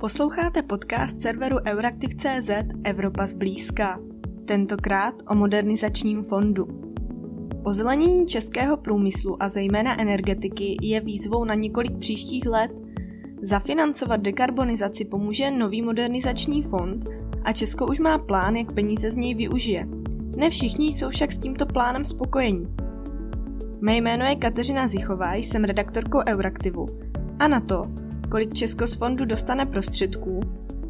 Posloucháte podcast serveru Euraktiv.cz Evropa zblízka. Tentokrát o modernizačním fondu. Ozelenění českého průmyslu a zejména energetiky je výzvou na několik příštích let. Zafinancovat dekarbonizaci pomůže nový modernizační fond a Česko už má plán, jak peníze z něj využije. Ne všichni jsou však s tímto plánem spokojení. Mé jméno je Kateřina Zichová, jsem redaktorkou Euraktivu a na to, kolik Česko z fondu dostane prostředků,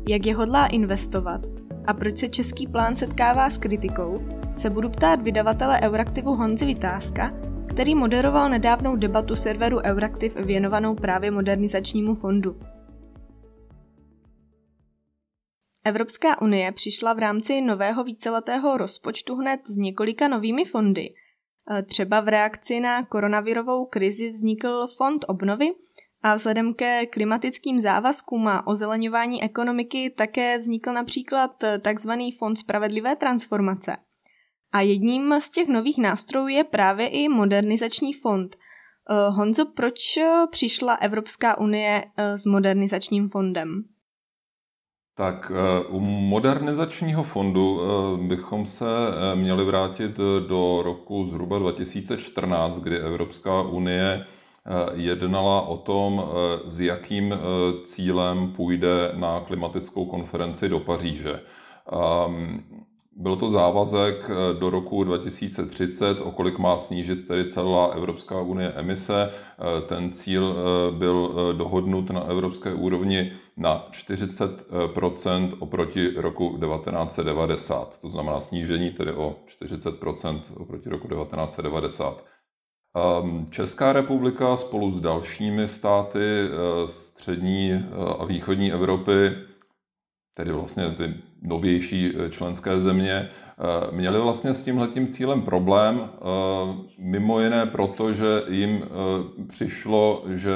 jak je hodlá investovat a proč se český plán setkává s kritikou, se budu ptát vydavatele Euraktivu Honzi Vytázka, který moderoval nedávnou debatu serveru Euraktiv věnovanou právě modernizačnímu fondu. Evropská unie přišla v rámci nového víceletého rozpočtu hned s několika novými fondy. Třeba v reakci na koronavirovou krizi vznikl fond obnovy, a vzhledem ke klimatickým závazkům a ozeleňování ekonomiky také vznikl například tzv. Fond spravedlivé transformace. A jedním z těch nových nástrojů je právě i modernizační fond. Eh, Honzo, proč přišla Evropská unie eh, s modernizačním fondem? Tak eh, u modernizačního fondu bychom se měli vrátit do roku zhruba 2014, kdy Evropská unie Eh, jednala o tom, eh, s jakým eh, cílem půjde na klimatickou konferenci do Paříže. Ehm, byl to závazek do roku 2030, o kolik má snížit tedy celá Evropská unie emise. Ten cíl byl dohodnut na evropské úrovni na 40% oproti roku 1990. To znamená snížení tedy o 40% oproti roku 1990. Ehm, Česká republika spolu s dalšími státy eh, střední eh, a východní Evropy, tedy vlastně ty novější eh, členské země, měly vlastně s tímhletím cílem problém, mimo jiné proto, že jim přišlo, že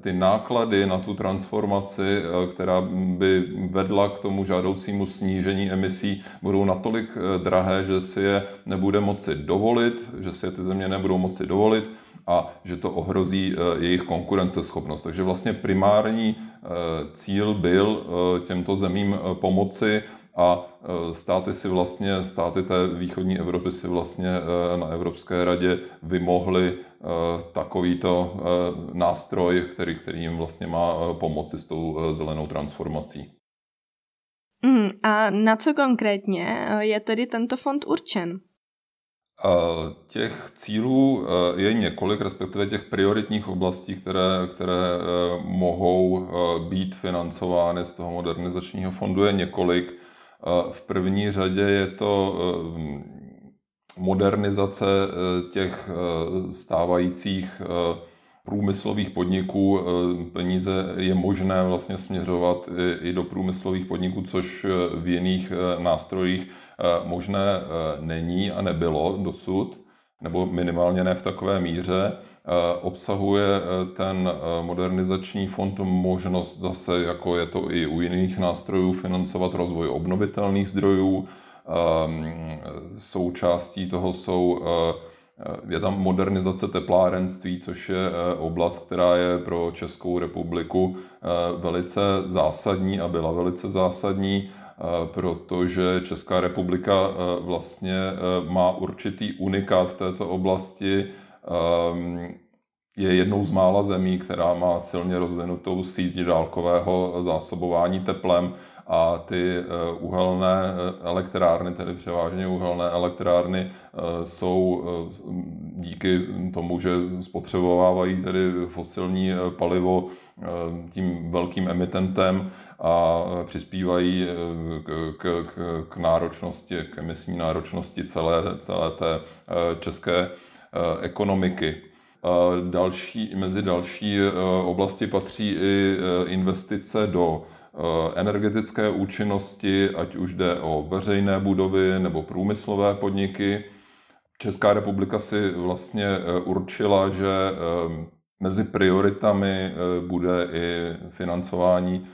ty náklady na tu transformaci, eh, která by vedla k tomu žádoucímu snížení emisí, budou natolik eh, drahé, že si je nebude moci dovolit, že si je ty země nebudou moci dovolit a že to ohrozí eh, jejich konkurenceschopnost. Takže vlastně primární cíl byl těmto zemím pomoci a státy si vlastně, státy té východní Evropy si vlastně na Evropské radě vymohly takovýto nástroj, který, který jim vlastně má pomoci s tou zelenou transformací. Mm, a na co konkrétně je tedy tento fond určen? Těch cílů je několik, respektive těch prioritních oblastí, které, které mohou být financovány z toho modernizačního fondu je několik. V první řadě je to eh, modernizace eh, těch eh, stávajících průmyslových podniků. Peníze je možné vlastně směřovat i do průmyslových podniků, což v jiných nástrojích možné není a nebylo dosud nebo minimálně ne v takové míře. Obsahuje ten modernizační fond možnost zase, jako je to i u jiných nástrojů, financovat rozvoj obnovitelných zdrojů. Součástí toho jsou je tam modernizace teplárenství, což je oblast, která je pro Českou republiku velice zásadní a byla velice zásadní protože Česká republika vlastně má určitý unikát v této oblasti. Je jednou z mála zemí, která má silně rozvinutou síť dálkového zásobování teplem a ty uhelné elektrárny, tedy převážně uhelné elektrárny, jsou díky tomu, že spotřebovávají tedy fosilní palivo tím velkým emitentem a přispívají k, k, k náročnosti, k emisní náročnosti celé, celé té české ekonomiky. Další, mezi další oblasti patří i investice do energetické účinnosti, ať už jde o veřejné budovy nebo průmyslové podniky. Česká republika si vlastně určila, že Mezi prioritami bude i financování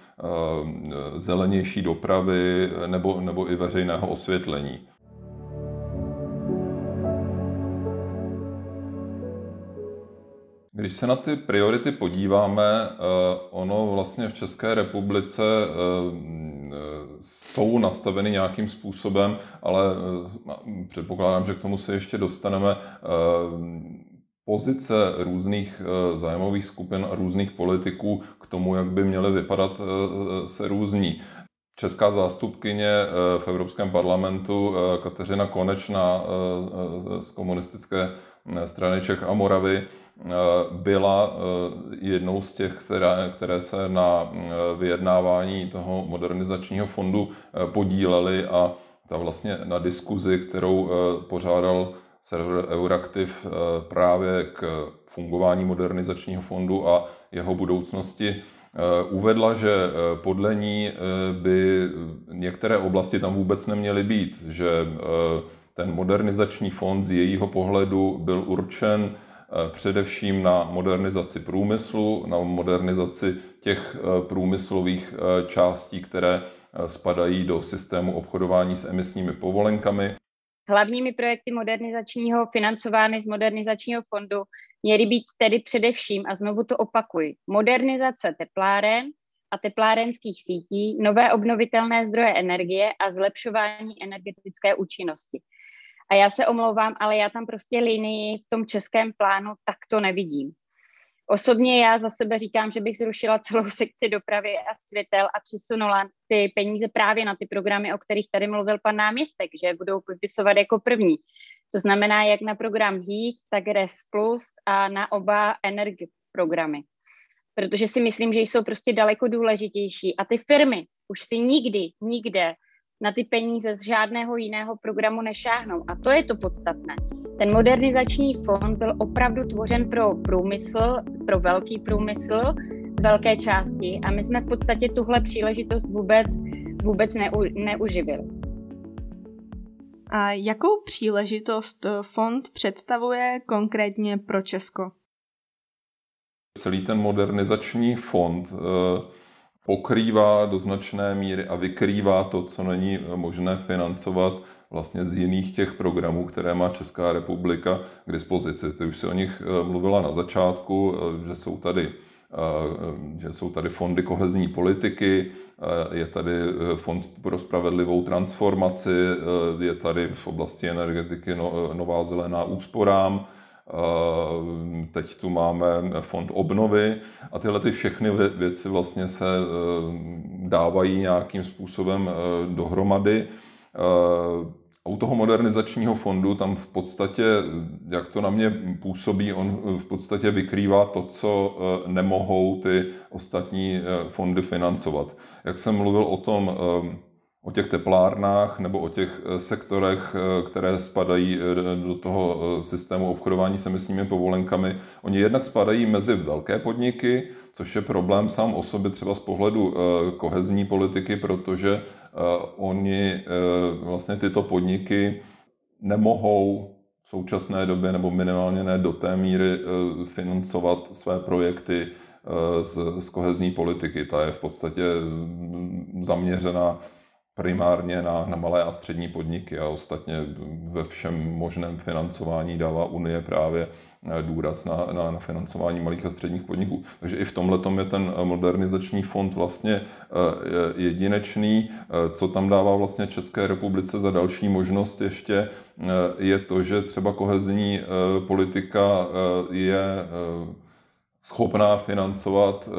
zelenější dopravy nebo, nebo i veřejného osvětlení. Když se na ty priority podíváme, eh, ono vlastně v České republice eh, jsou nastaveny nějakým způsobem, ale eh, předpokládám, že k tomu se ještě dostaneme. Pozice různých zájmových skupin a různých politiků k tomu, jak by měly vypadat, se různí. Česká zástupkyně v Evropském parlamentu Kateřina Konečná z komunistické strany Čech a Moravy Eh, byla eh, jednou z těch, které, které se na eh, vyjednávání toho modernizačního fondu podílely a ta vlastně na diskuzi, kterou pořádal server Euraktiv právě k fungování modernizačního fondu a jeho budoucnosti, uvedla, že podle ní by některé oblasti tam vůbec neměly být, že ten modernizační fond z jejího pohledu byl určen Eh, především na modernizaci průmyslu, na modernizaci těch eh, průmyslových eh, částí, které spadají do systému obchodování s emisními povolenkami. Hlavními projekty modernizačního financovány z modernizačního fondu měly být tedy především, a znovu to opakuji, modernizace tepláren a teplárenských sítí, nové obnovitelné zdroje energie a zlepšování energetické účinnosti. A já se omlouvám, ale já tam prostě linii v tom českém plánu takto nevidím. Osobně já za sebe říkám, že bych zrušila celou sekci dopravy a světel a přesunula ty peníze právě na ty programy, o kterých tady mluvil pan náměstek, že budou popisovat jako první. To znamená jak na program HEAT, tak RES Plus a na oba energy programy. Protože si myslím, že jsou prostě daleko důležitější. A ty firmy už si nikdy, nikde na ty peníze z žádného jiného programu nešáhnou. A to je to podstatné. Ten modernizační fond byl opravdu tvořen pro průmysl, pro velký průmysl z velké části a my jsme v podstatě tuhle příležitost vůbec, vůbec neu, neuživili. A jakou příležitost fond představuje konkrétně pro Česko? Celý ten modernizační fond eh, pokrývá do značné míry a vykrývá to, co není možné financovat vlastně z jiných těch programů, které má Česká republika k dispozici. Ty už se o nich eh, mluvila na začátku, eh, že jsou tady eh, že jsou tady fondy kohezní politiky, je tady fond pro spravedlivou transformaci, je tady v oblasti energetiky no, nová zelená úsporám, Eh, teď tu máme fond obnovy a tyhle ty všechny věci vlastně se eh, dávají nějakým způsobem eh, dohromady. U toho modernizačního fondu tam v podstatě, jak to na mě působí, on v podstatě vykrývá to, co nemohou ty ostatní fondy financovat. Jak jsem mluvil o tom, o těch teplárnách nebo o těch eh, sektorech, eh, které spadají eh, do toho systému obchodování s emisními povolenkami. Oni jednak spadají mezi velké podniky, což je problém sám o sobě třeba z pohledu kohezní politiky, protože oni vlastně tyto podniky nemohou v současné době nebo minimálně ne do té míry financovat své projekty z, kohezní politiky. Ta je v podstatě mm, zaměřena primárně na, na malé a střední podniky a ostatně ve všem možném financování dává Unie právě eh, důraz na, na, na financování malých a středních podniků. Takže i v tomhle je ten modernizační fond vlastně eh, jedinečný. Eh, co tam dává vlastně České republice za další možnost ještě, je to, že třeba kohezní politika je schopná financovat eh,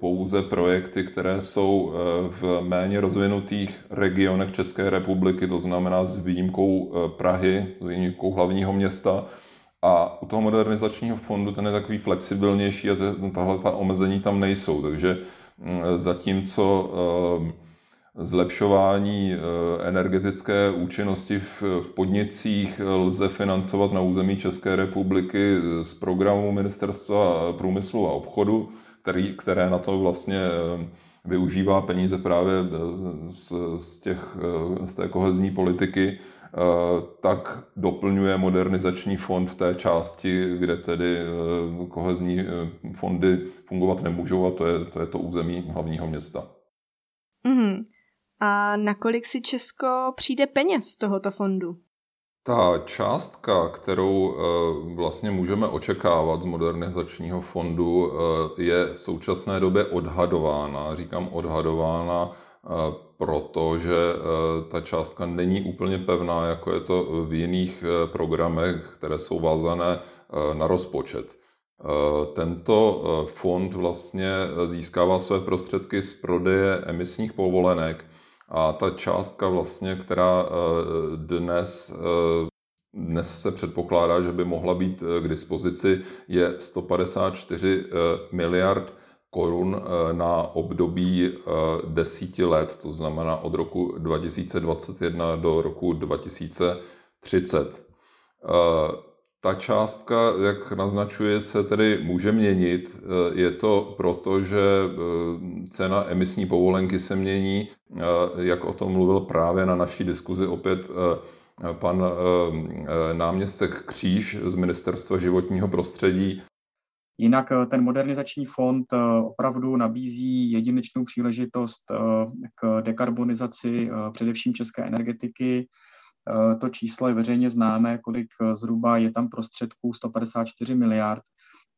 pouze projekty, které jsou eh, v méně rozvinutých regionech České republiky, to znamená s výjimkou eh, Prahy, s výjimkou hlavního města. A u toho modernizačního fondu ten je takový flexibilnější a tahle ta omezení tam nejsou. Takže mm, zatímco zlepšování eh, energetické účinnosti v, podnicích lze financovat na území České republiky z programu Ministerstva průmyslu a obchodu, který, které na to vlastně eh, využívá peníze právě eh, z, z, těch, z té kohezní politiky, tak doplňuje modernizační fond v té části, kde tedy kohezní fondy fungovat nemůžou a to je to, je to území hlavního města. Mm-hmm. A nakolik si Česko přijde peněz z tohoto fondu? Ta částka, kterou eh, vlastně můžeme očekávat z modernizačního fondu, eh, je v současné době odhadována. Říkám odhadována, eh, protože ta částka není úplně pevná, jako je to v jiných programech, které jsou vázané na rozpočet. Tento fond vlastně získává své prostředky z prodeje emisních povolenek a ta částka vlastně, která eh, dnes eh, dnes se předpokládá, že by mohla být eh, k dispozici, je 154 miliard korun na období desíti let, to znamená od roku 2021 do roku 2030. Ta částka, jak naznačuje, se tedy může měnit. Je to proto, že eh, cena emisní povolenky se mění, eh, jak o tom mluvil právě na naší diskuzi opět eh, pan náměstek Kříž z Ministerstva životního prostředí. Jinak ten modernizační fond opravdu nabízí jedinečnou příležitost k dekarbonizaci především české energetiky, to číslo je veřejně známé, kolik eh, zhruba je tam prostředků, 154 miliard,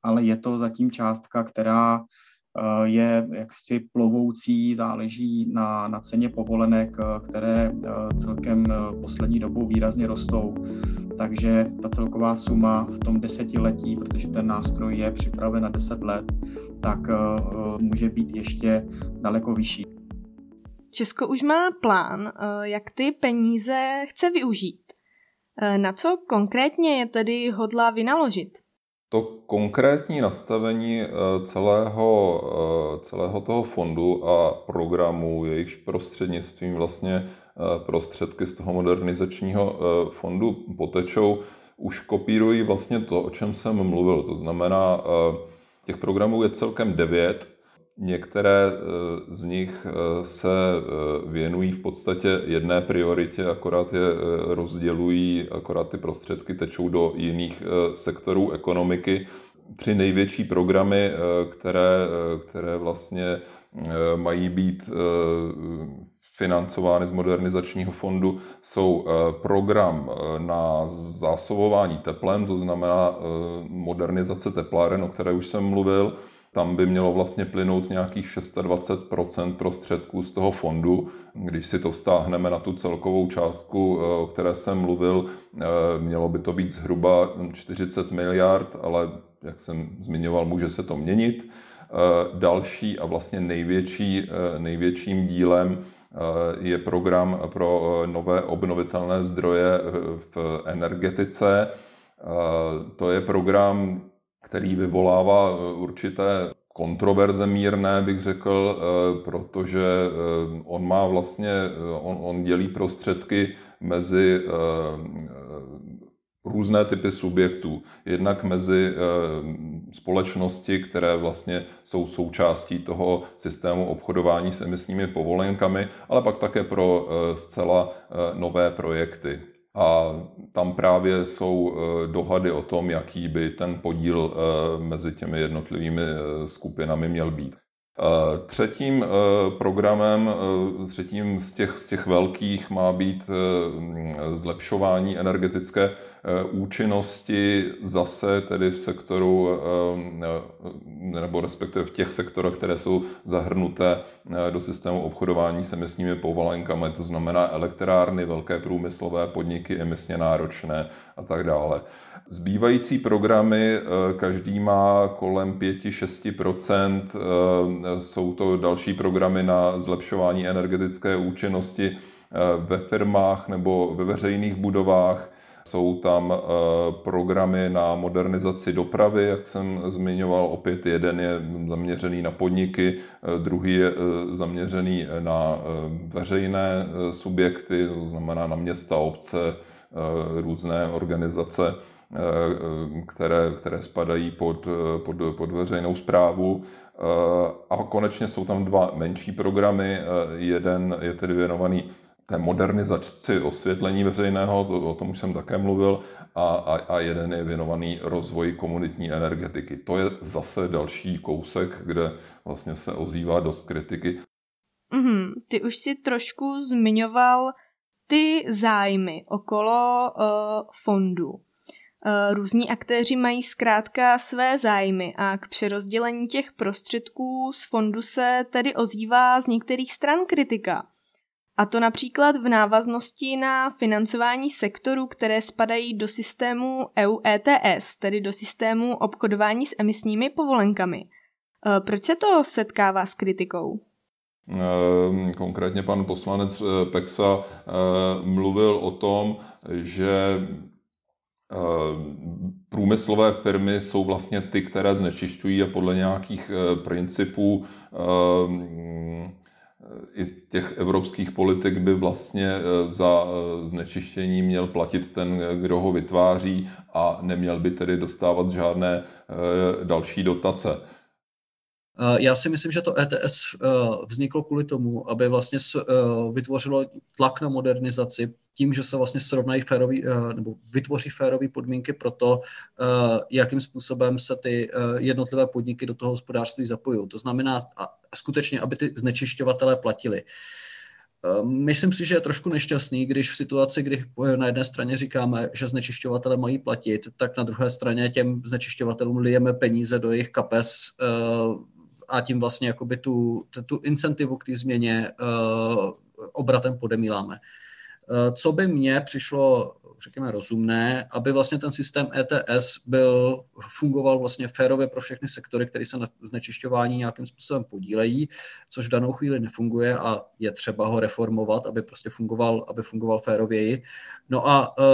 ale je to zatím částka, která eh, je jaksi plovoucí, záleží na, na ceně povolenek, které celkem poslední dobou výrazně rostou. Takže ta celková suma v tom desetiletí, protože ten nástroj je připraven na deset let, tak může být ještě daleko vyšší. Česko už má plán, eh, jak ty peníze chce využít. Eh, na co konkrétně je tedy hodlá vynaložit? To konkrétní nastavení eh, celého, celého toho fondu a programu, jejichž prostřednictvím vlastně prostředky z toho modernizačního fondu potečou, už kopírují vlastně to, o čem jsem mluvil. To znamená, těch programů je celkem devět Některé eh, z nich eh, se eh, věnují v podstatě jedné prioritě, akorát je rozdělují, akorát ty prostředky tečou do jiných sektorů ekonomiky. Tři největší programy, které, které vlastně mají být financovány z modernizačního fondu, jsou program na zásobování teplem, to znamená modernizace tepláren, o které už jsem mluvil, tam by mělo vlastně plynout nějakých 26% prostředků z toho fondu. Když si to vztáhneme na tu celkovou částku, eh, o které jsem mluvil, eh, mělo by to být zhruba 40 miliard, ale jak jsem zmiňoval, může se to měnit. Eh, další a vlastně největší, největším dílem je program pro nové obnovitelné zdroje v energetice. To je program, který vyvolává eh, určité kontroverze mírné, bych řekl, eh, protože eh, on má vlastně, on, on dělí prostředky mezi různé typy subjektů. Jednak mezi společnosti, které vlastně jsou součástí toho systému obchodování s emisními povolenkami, ale pak také pro zcela nové projekty. A tam právě jsou eh, dohady o tom, jaký by ten podíl eh, mezi těmi jednotlivými eh, skupinami měl být. Třetím programem, třetím z těch, z těch velkých má být zlepšování energetické účinnosti zase tedy v sektoru, nebo respektive v těch sektorech, které jsou zahrnuté do systému obchodování s emisními povolenkami, to znamená elektrárny, velké průmyslové podniky, emisně náročné a tak dále. Zbývající programy, každý má kolem 5-6%, jsou to další programy na zlepšování energetické účinnosti ve firmách nebo ve veřejných budovách, jsou tam eh, programy na modernizaci dopravy, jak jsem zmiňoval, opět jeden je zaměřený na podniky, eh, druhý je eh, zaměřený na veřejné subjekty, to znamená na města, obce, různé organizace, které, které spadají pod, pod, pod veřejnou zprávu. A konečně jsou tam dva menší programy. Jeden je tedy věnovaný té modernizaci osvětlení veřejného, to, o tom už jsem také mluvil, a, a, a jeden je věnovaný rozvoji komunitní energetiky. To je zase další kousek, kde vlastně se ozývá dost kritiky. Mm-hmm. Ty už si trošku zmiňoval ty zájmy okolo uh, fondu. Uh, různí aktéři mají zkrátka své zájmy a k přerozdělení těch prostředků z fondu se tedy ozývá z některých stran kritika. A to například v návaznosti na financování sektorů, které spadají do systému EU ETS, tedy do systému obchodování s emisními povolenkami. Proč se to setkává s kritikou? Ehm, konkrétně pan poslanec eh, Pexa eh, mluvil o tom, že eh, průmyslové firmy jsou vlastně ty, které znečišťují a podle nějakých principů i těch evropských politik by vlastně za znečištění měl platit ten, kdo ho vytváří a neměl by tedy dostávat žádné další dotace. Eh, já si myslím, že to ETS eh, vzniklo kvůli tomu, aby vlastně eh, vytvořilo tlak na modernizaci tím, že se vlastně srovnají férový, nebo vytvoří férové podmínky pro to, jakým způsobem se ty jednotlivé podniky do toho hospodářství zapojují. To znamená skutečně, aby ty znečišťovatelé platili. Myslím si, že je trošku nešťastný, když v situaci, kdy na jedné straně říkáme, že znečišťovatele mají platit, tak na druhé straně těm znečišťovatelům lijeme peníze do jejich kapes a tím vlastně jakoby tu, tu incentivu k té změně uh, obratem podemíláme. Uh, co by mně přišlo, řekněme, rozumné, aby vlastně ten systém ETS byl, fungoval vlastně férově pro všechny sektory, které se na znečišťování nějakým způsobem podílejí, což v danou chvíli nefunguje a je třeba ho reformovat, aby prostě fungoval, aby fungoval férověji. No a uh,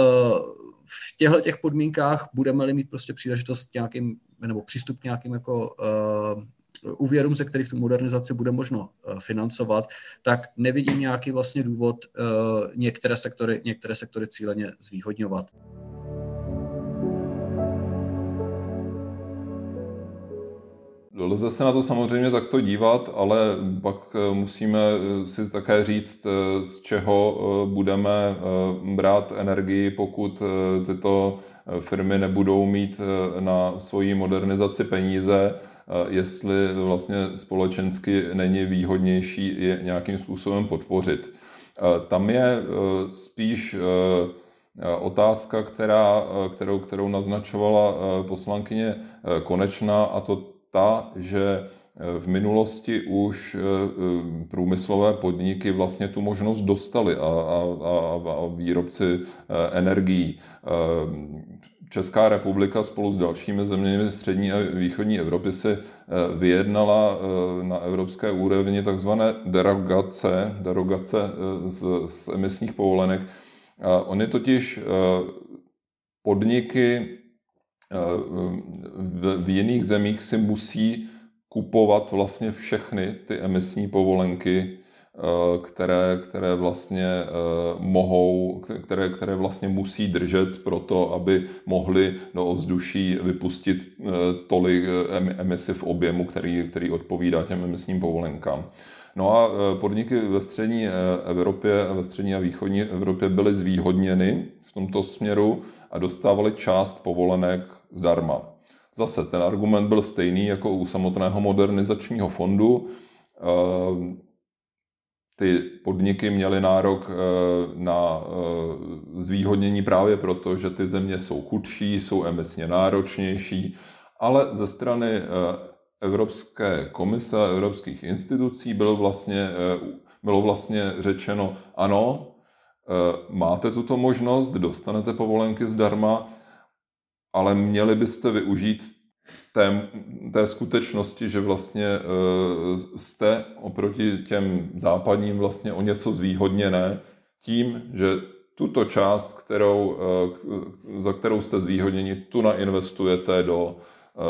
v těchto těch podmínkách budeme-li mít prostě příležitost nějakým, nebo přístup k nějakým jako uh, úvěrům, ze kterých tu modernizaci bude možno eh, financovat, tak nevidím nějaký vlastně důvod eh, některé sektory, některé sektory cíleně zvýhodňovat. Lze se na to samozřejmě takto dívat, ale pak eh, musíme si také říct, z čeho budeme brát energii, pokud tyto firmy nebudou mít na svoji modernizaci peníze jestli vlastně společensky není výhodnější je nějakým způsobem podpořit. Tam je spíš otázka, která, kterou, kterou naznačovala poslankyně Konečná, a to ta, že v minulosti už průmyslové podniky vlastně tu možnost dostali a, a, a, a výrobci energií. Česká republika spolu s dalšími zeměmi střední a východní Evropy si eh, vyjednala eh, na evropské úrovni takzvané derogace, derogace eh, z, z emisních povolenek. Ony totiž podniky v, v jiných zemích si musí kupovat vlastně všechny ty emisní povolenky Eh, které, které vlastně eh, mohou, které, které vlastně musí držet pro to, aby mohli do ovzduší vypustit eh, tolik emisí v objemu, který, který odpovídá těm emisním povolenkám. No a podniky ve střední Evropě, ve střední a východní Evropě byly zvýhodněny v tomto směru a dostávaly část povolenek zdarma. Zase ten argument byl stejný jako u samotného modernizačního fondu ty podniky měly nárok na zvýhodnění právě proto, že ty země jsou chudší, jsou emisně náročnější, ale ze strany Evropské komise a evropských institucí bylo vlastně, bylo vlastně řečeno, ano, máte tuto možnost, dostanete povolenky zdarma, ale měli byste využít té, té skutečnosti, že vlastně e, jste oproti těm západním vlastně o něco zvýhodněné tím, že tuto část, kterou, za kterou jste zvýhodněni, tu nainvestujete do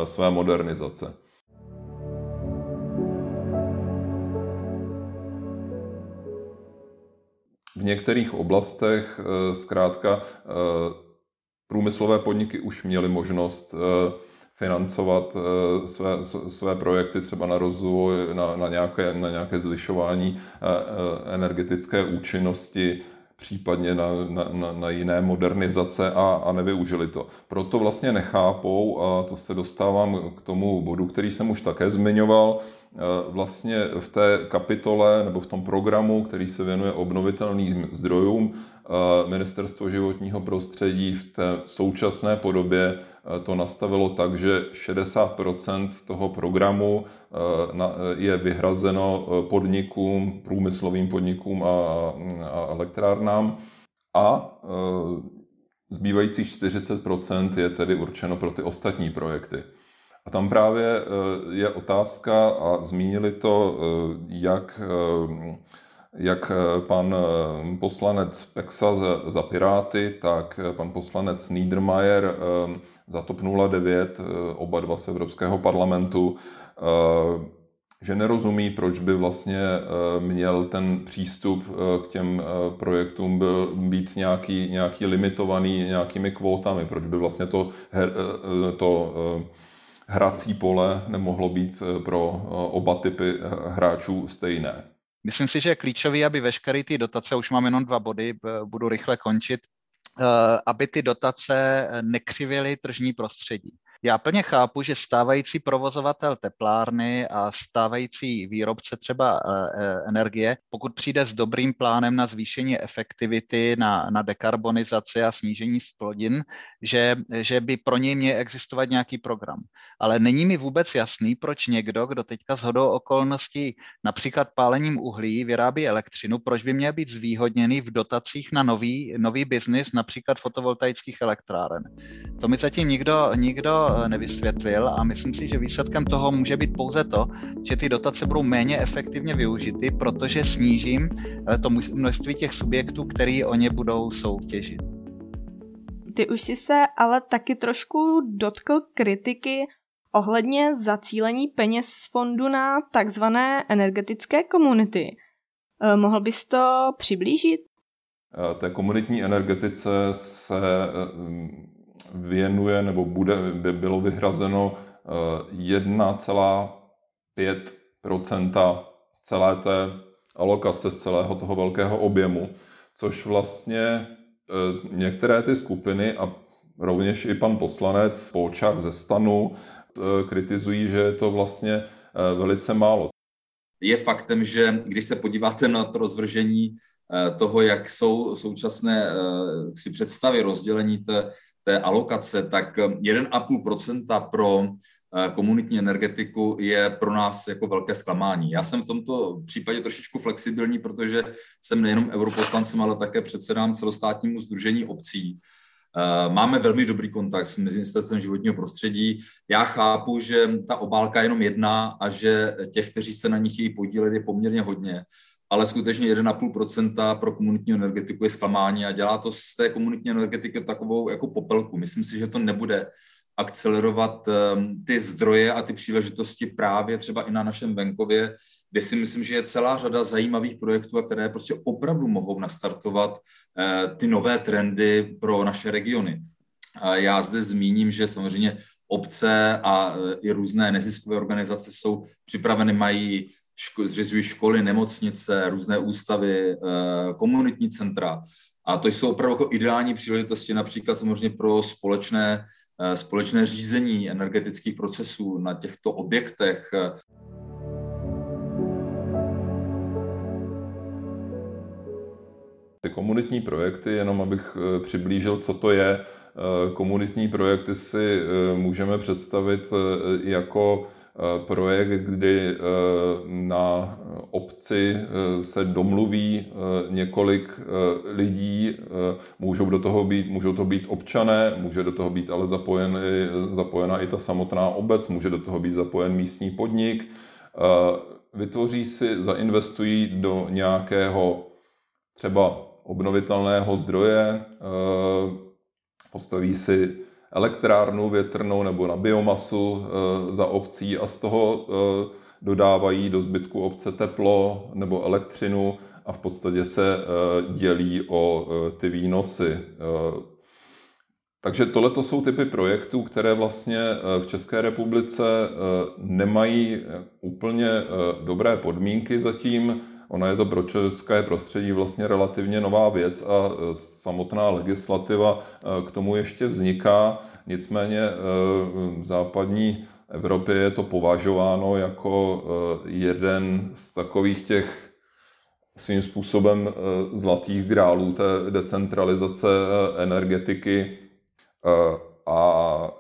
své modernizace. Některých oblastech zkrátka průmyslové podniky už měly možnost financovat eh, své, své projekty třeba na rozvoj, na, na, nějaké, na nějaké zvyšování eh, eh, energetické účinnosti, případně na, na, na jiné modernizace a, a nevyužili to. Proto vlastně nechápou, a to se dostávám k tomu bodu, který jsem už také zmiňoval, vlastně v té kapitole nebo v tom programu, který se věnuje obnovitelným zdrojům, Ministerstvo životního prostředí v té současné podobě to nastavilo tak, že 60% toho programu je vyhrazeno podnikům, průmyslovým podnikům a elektrárnám a zbývajících 40% je tedy určeno pro ty ostatní projekty. A tam právě je otázka, a zmínili to jak jak eh, pan eh, poslanec Pexa za Piráty, tak eh, pan poslanec Niedermayer za TOP 09, oba dva z Evropského parlamentu, že nerozumí, proč by vlastně měl ten přístup k těm projektům byl, být nějaký, nějaký limitovaný nějakými kvótami, proč by vlastně to, to hrací pole nemohlo být pro oba typy hráčů stejné. Myslím si, že je klíčový, aby veškeré ty dotace, už mám jenom dva body, budu rychle končit, eh, aby ty dotace nekřivily tržní prostředí. Já plně chápu, že stávající provozovatel teplárny a stávající výrobce třeba e, e, energie, pokud přijde s dobrým plánem na zvýšení efektivity, na, na dekarbonizaci a snížení splodin, že, že by pro něj měl existovat nějaký program. Ale není mi vůbec jasný, proč někdo, kdo teďka s hodou okolností například pálením uhlí vyrábí elektřinu, proč by měl být zvýhodněný v dotacích na nový, nový biznis, například fotovoltaických elektráren. To mi zatím nikdo, nikdo nevysvětlil a myslím si, že výsledkem toho může být pouze to, že ty dotace budou méně efektivně využity, protože snížím eh, to množství těch subjektů, který o ně budou soutěžit. Ty už si se ale taky trošku dotkl kritiky ohledně zacílení peněz z fondu na takzvané energetické komunity. Eh, mohl bys to přiblížit? Té komunitní energetice se věnuje nebo bude, by bylo vyhrazeno 1,5 eh, z celé té alokace, z celého toho velkého objemu, což vlastně eh, některé ty skupiny a rovněž i pan poslanec Polčák ze stanu eh, kritizují, že je to vlastně velice málo. Je faktem, že když se podíváte na to rozvržení toho, jak jsou současné si představy rozdělení té té alokace, tak 1,5% pro eh, komunitní energetiku je pro nás jako velké zklamání. Já jsem v tomto případě trošičku flexibilní, protože jsem nejenom europoslancem, ale také předsedám celostátnímu združení obcí. Eh, máme velmi dobrý kontakt s Ministerstvem životního prostředí. Já chápu, že ta obálka je jenom jedna a že těch, kteří se na ní chtějí podílet, je poměrně hodně ale skutečně 1,5% pro komunitní energetiku je zklamání a dělá to z té komunitní energetiky takovou jako popelku. Myslím si, že to nebude akcelerovat ehm, ty zdroje a ty příležitosti právě třeba i na našem venkově, kde si myslím, že je celá řada zajímavých projektů, které prostě opravdu mohou nastartovat eh, ty nové trendy pro naše regiony. Já zde zmíním, že samozřejmě obce a eh, i různé neziskové organizace jsou připraveny, mají ško- zřizují školy, nemocnice, různé ústavy, eh, komunitní centra. A to jsou opravdu jako ideální příležitosti například samozřejmě pro společné, eh, společné řízení energetických procesů na těchto objektech. Ty komunitní projekty, jenom abych eh, přiblížil, co to je, komunitní projekty si můžeme představit jako projekt, kdy eh, na obci eh, se domluví několik lidí, můžou do toho být, můžou to být občané, může do toho být ale zapojen, zapojena i ta samotná obec, může do toho být zapojen místní podnik, vytvoří si, zainvestují do nějakého třeba obnovitelného zdroje, postaví si elektrárnu větrnou nebo na biomasu eh, za obcí a z toho eh, dodávají do zbytku obce teplo nebo elektřinu a v podstatě se eh, dělí o ty výnosy. Takže tohle to jsou typy projektů, které vlastně v České republice nemají úplně dobré podmínky zatím. Ona je to pro české prostředí vlastně relativně nová věc a e, samotná legislativa e, k tomu ještě vzniká. Nicméně e, západní Evropě je to považováno jako jeden z takových těch svým způsobem zlatých grálů té decentralizace energetiky a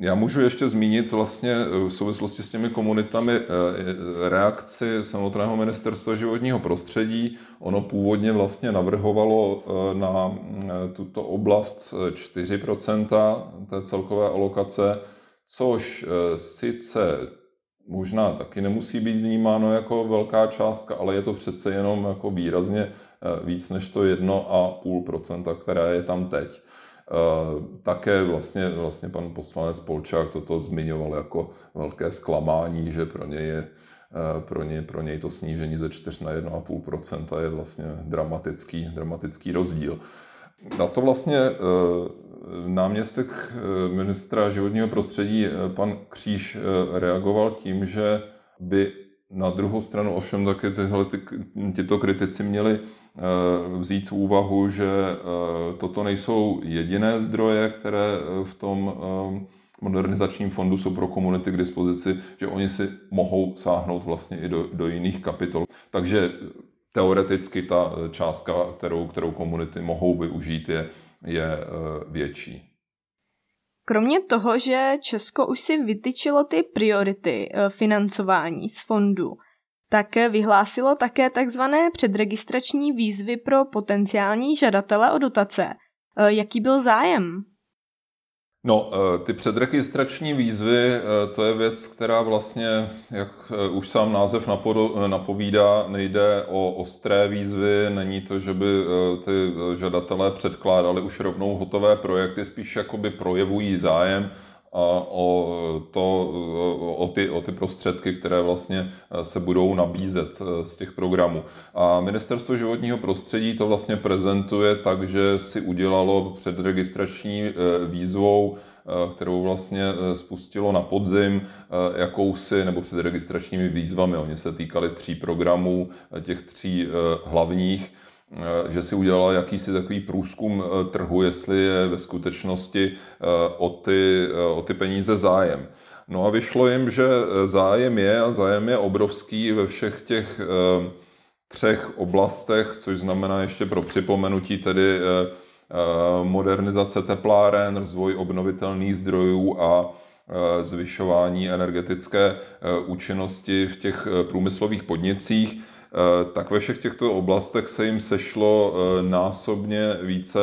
já můžu ještě zmínit vlastně eh, v souvislosti s těmi komunitami eh, reakci samotného ministerstva životního prostředí. Ono původně vlastně navrhovalo eh, na tuto oblast 4% té celkové alokace, což sice možná taky nemusí být vnímáno jako velká částka, ale je to přece jenom jako výrazně víc než to 1,5%, které je tam teď. Eh, také vlastně, vlastně pan poslanec Polčák toto zmiňoval jako velké zklamání, že pro něj je eh, pro něj, pro něj to snížení ze 4 na 1,5% je vlastně dramatický, dramatický rozdíl. Na to vlastně eh, náměstek ministra životního prostředí pan Kříž reagoval tím, že by na druhou stranu ovšem taky tyhle, ty, tyto kritici měli eh, vzít v úvahu, že eh, toto nejsou jediné zdroje, které eh, v tom modernizačním fondu jsou pro komunity k dispozici, že oni si mohou sáhnout vlastně i do, do jiných kapitol. Takže teoreticky ta částka, kterou, kterou komunity mohou využít, je, je větší. Kromě toho, že Česko už si vytyčilo ty priority eh, financování z fondu, tak vyhlásilo také takzvané předregistrační výzvy pro potenciální žadatele o dotace. Eh, jaký byl zájem? No, eh, ty předregistrační výzvy, eh, to je věc, která vlastně, jak eh, už sám název napovídá, nejde o ostré výzvy, není to, že by ty žadatelé předkládali už rovnou hotové projekty, spíš jakoby projevují zájem o, to, o, ty, o ty prostředky, které vlastně se budou nabízet z těch programů. A Ministerstvo životního prostředí to vlastně prezentuje tak, že si udělalo před registrační e, výzvou, kterou vlastně spustilo na podzim, jakousi, nebo před registračními výzvami. Oni se týkali tří programů, těch tří hlavních Eh, že si udělala jakýsi takový průzkum eh, trhu, jestli je ve skutečnosti eh, o ty, o ty peníze zájem. No a vyšlo jim, že zájem je a zájem je obrovský ve všech těch třech oblastech, což znamená ještě pro připomenutí tedy modernizace tepláren, rozvoj obnovitelných zdrojů a zvyšování energetické účinnosti v těch průmyslových podnicích. Eh, tak ve všech těchto oblastech se jim sešlo eh, násobně více,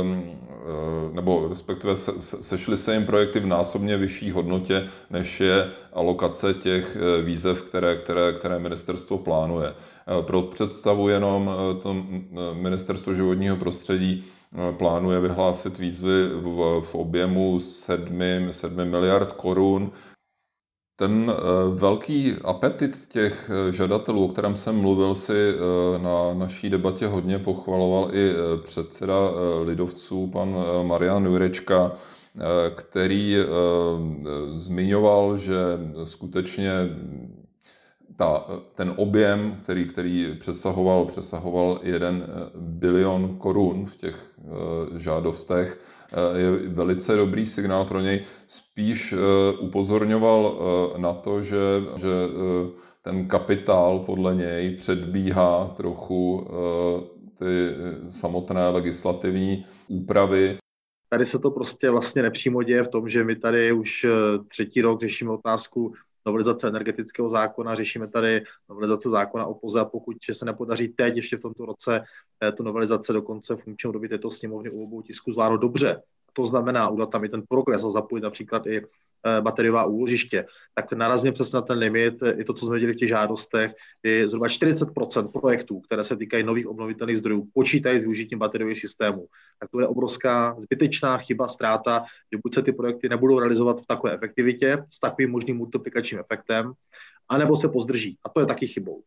ehm, eh, nebo respektive sešly se jim projekty v násobně vyšší hodnotě, než je alokace těch výzev, které, které, které ministerstvo plánuje. Pro představu jenom to ministerstvo životního prostředí plánuje vyhlásit výzvy v, v objemu 7, 7 miliard korun ten eh, velký apetit těch eh, žadatelů, o kterém jsem mluvil, si eh, na naší debatě hodně pochvaloval i předseda lidovců, pan Marian Jurečka, který zmiňoval, že skutečně ta, ten objem, který, který přesahoval, přesahoval jeden bilion korun v těch žádostech, Eh, je velice dobrý signál pro něj. Spíš eh, upozorňoval eh, na to, že, že ten kapitál podle něj předbíhá trochu ty samotné legislativní úpravy. Tady se to prostě vlastně nepřímo děje v tom, že my tady už třetí rok řešíme otázku novelizace energetického zákona, řešíme tady novelizace zákona o POZE a pokud se nepodaří teď ještě v tomto roce eh, tu novelizace do konce funkčního doby této sněmovny u obou tisků zvládnout dobře, to znamená udělat tam i ten progres a zapojit například i bateriová úložiště, tak narazně přesně na ten limit, i to, co jsme viděli v těch žádostech, je zhruba 40% projektů, které se týkají nových obnovitelných zdrojů, počítají s využitím bateriových systémů. Tak to je obrovská zbytečná chyba, ztráta, že buď se ty projekty nebudou realizovat v takové efektivitě, s takovým možným multiplikačním efektem, anebo se pozdrží. A to je taky chybou.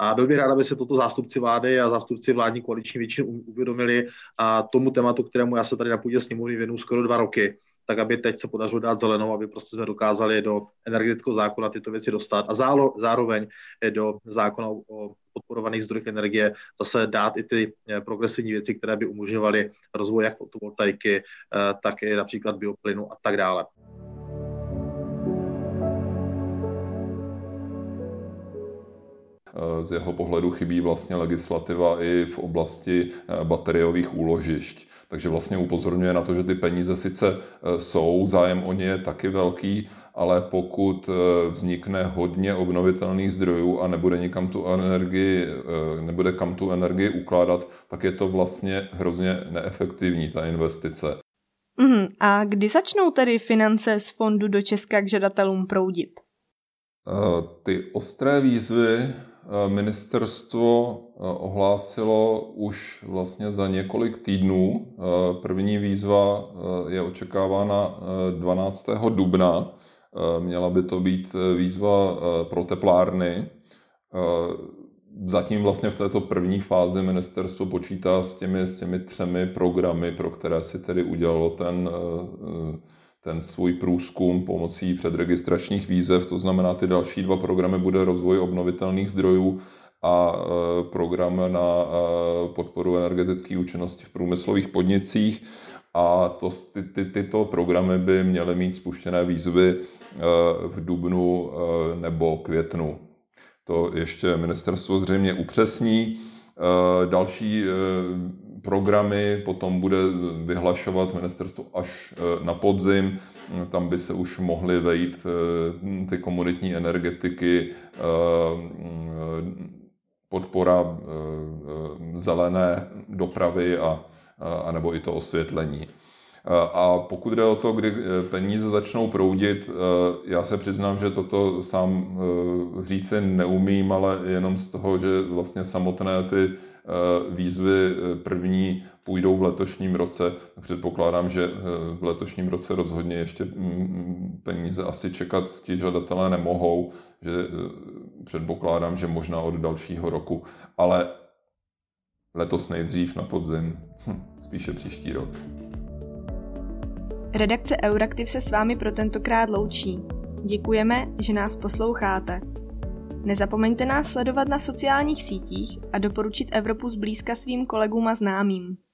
A byl bych rád, aby se toto zástupci vlády a zástupci vládní koaliční většiny uvědomili a tomu tématu, kterému já se tady na půdě sněmovny věnu skoro dva roky, tak aby teď se podařilo dát zelenou, aby prostě jsme dokázali do energetického zákona tyto věci dostat a zálo, zároveň do zákona o podporovaných zdrojích energie zase dát i ty eh, progresivní věci, které by umožňovaly rozvoj jak fotovoltaiky, eh, tak i například bioplynu a tak dále. Z jeho pohledu chybí vlastně legislativa i v oblasti bateriových úložišť. Takže vlastně upozorňuje na to, že ty peníze sice jsou, zájem o ně je taky velký, ale pokud vznikne hodně obnovitelných zdrojů a nebude nikam tu energii, nebude kam tu energii ukládat, tak je to vlastně hrozně neefektivní ta investice. Mm, a kdy začnou tedy finance z fondu do Česka k žadatelům proudit? Eh, ty ostré výzvy eh, ministerstvo eh, ohlásilo už vlastně za několik týdnů. První výzva je očekávána 12. dubna. Měla by to být výzva pro teplárny zatím vlastně v této první fázi ministerstvo počítá s těmi, s těmi třemi programy, pro které si tedy udělalo ten, eh, ten svůj průzkum pomocí předregistračních výzev. To znamená, ty další dva programy bude rozvoj obnovitelných zdrojů a eh, program na eh, podporu energetické účinnosti v průmyslových podnicích. A to, ty, ty, tyto programy by měly mít spuštěné výzvy v dubnu nebo květnu to ještě ministerstvo zřejmě upřesní. Další programy potom bude vyhlašovat ministerstvo až eh, na podzim. Tam by se už mohly vejít ty komunitní energetiky, podpora zelené dopravy a, a nebo i to osvětlení. A pokud jde o to, kdy eh, peníze začnou proudit, eh, já se přiznám, že toto sám eh, říci neumím, ale jenom z toho, že vlastně samotné ty výzvy první půjdou v letošním roce. Předpokládám, že v letošním roce rozhodně ještě mm, mm, peníze asi čekat ti žadatelé nemohou, že předpokládám, že možná od dalšího roku, ale letos nejdřív na podzim, hm, spíše příští rok. Redakce Euraktiv se s vámi pro tentokrát loučí. Děkujeme, že nás posloucháte. Nezapomeňte nás sledovat na sociálních sítích a doporučit Evropu zblízka svým kolegům a známým.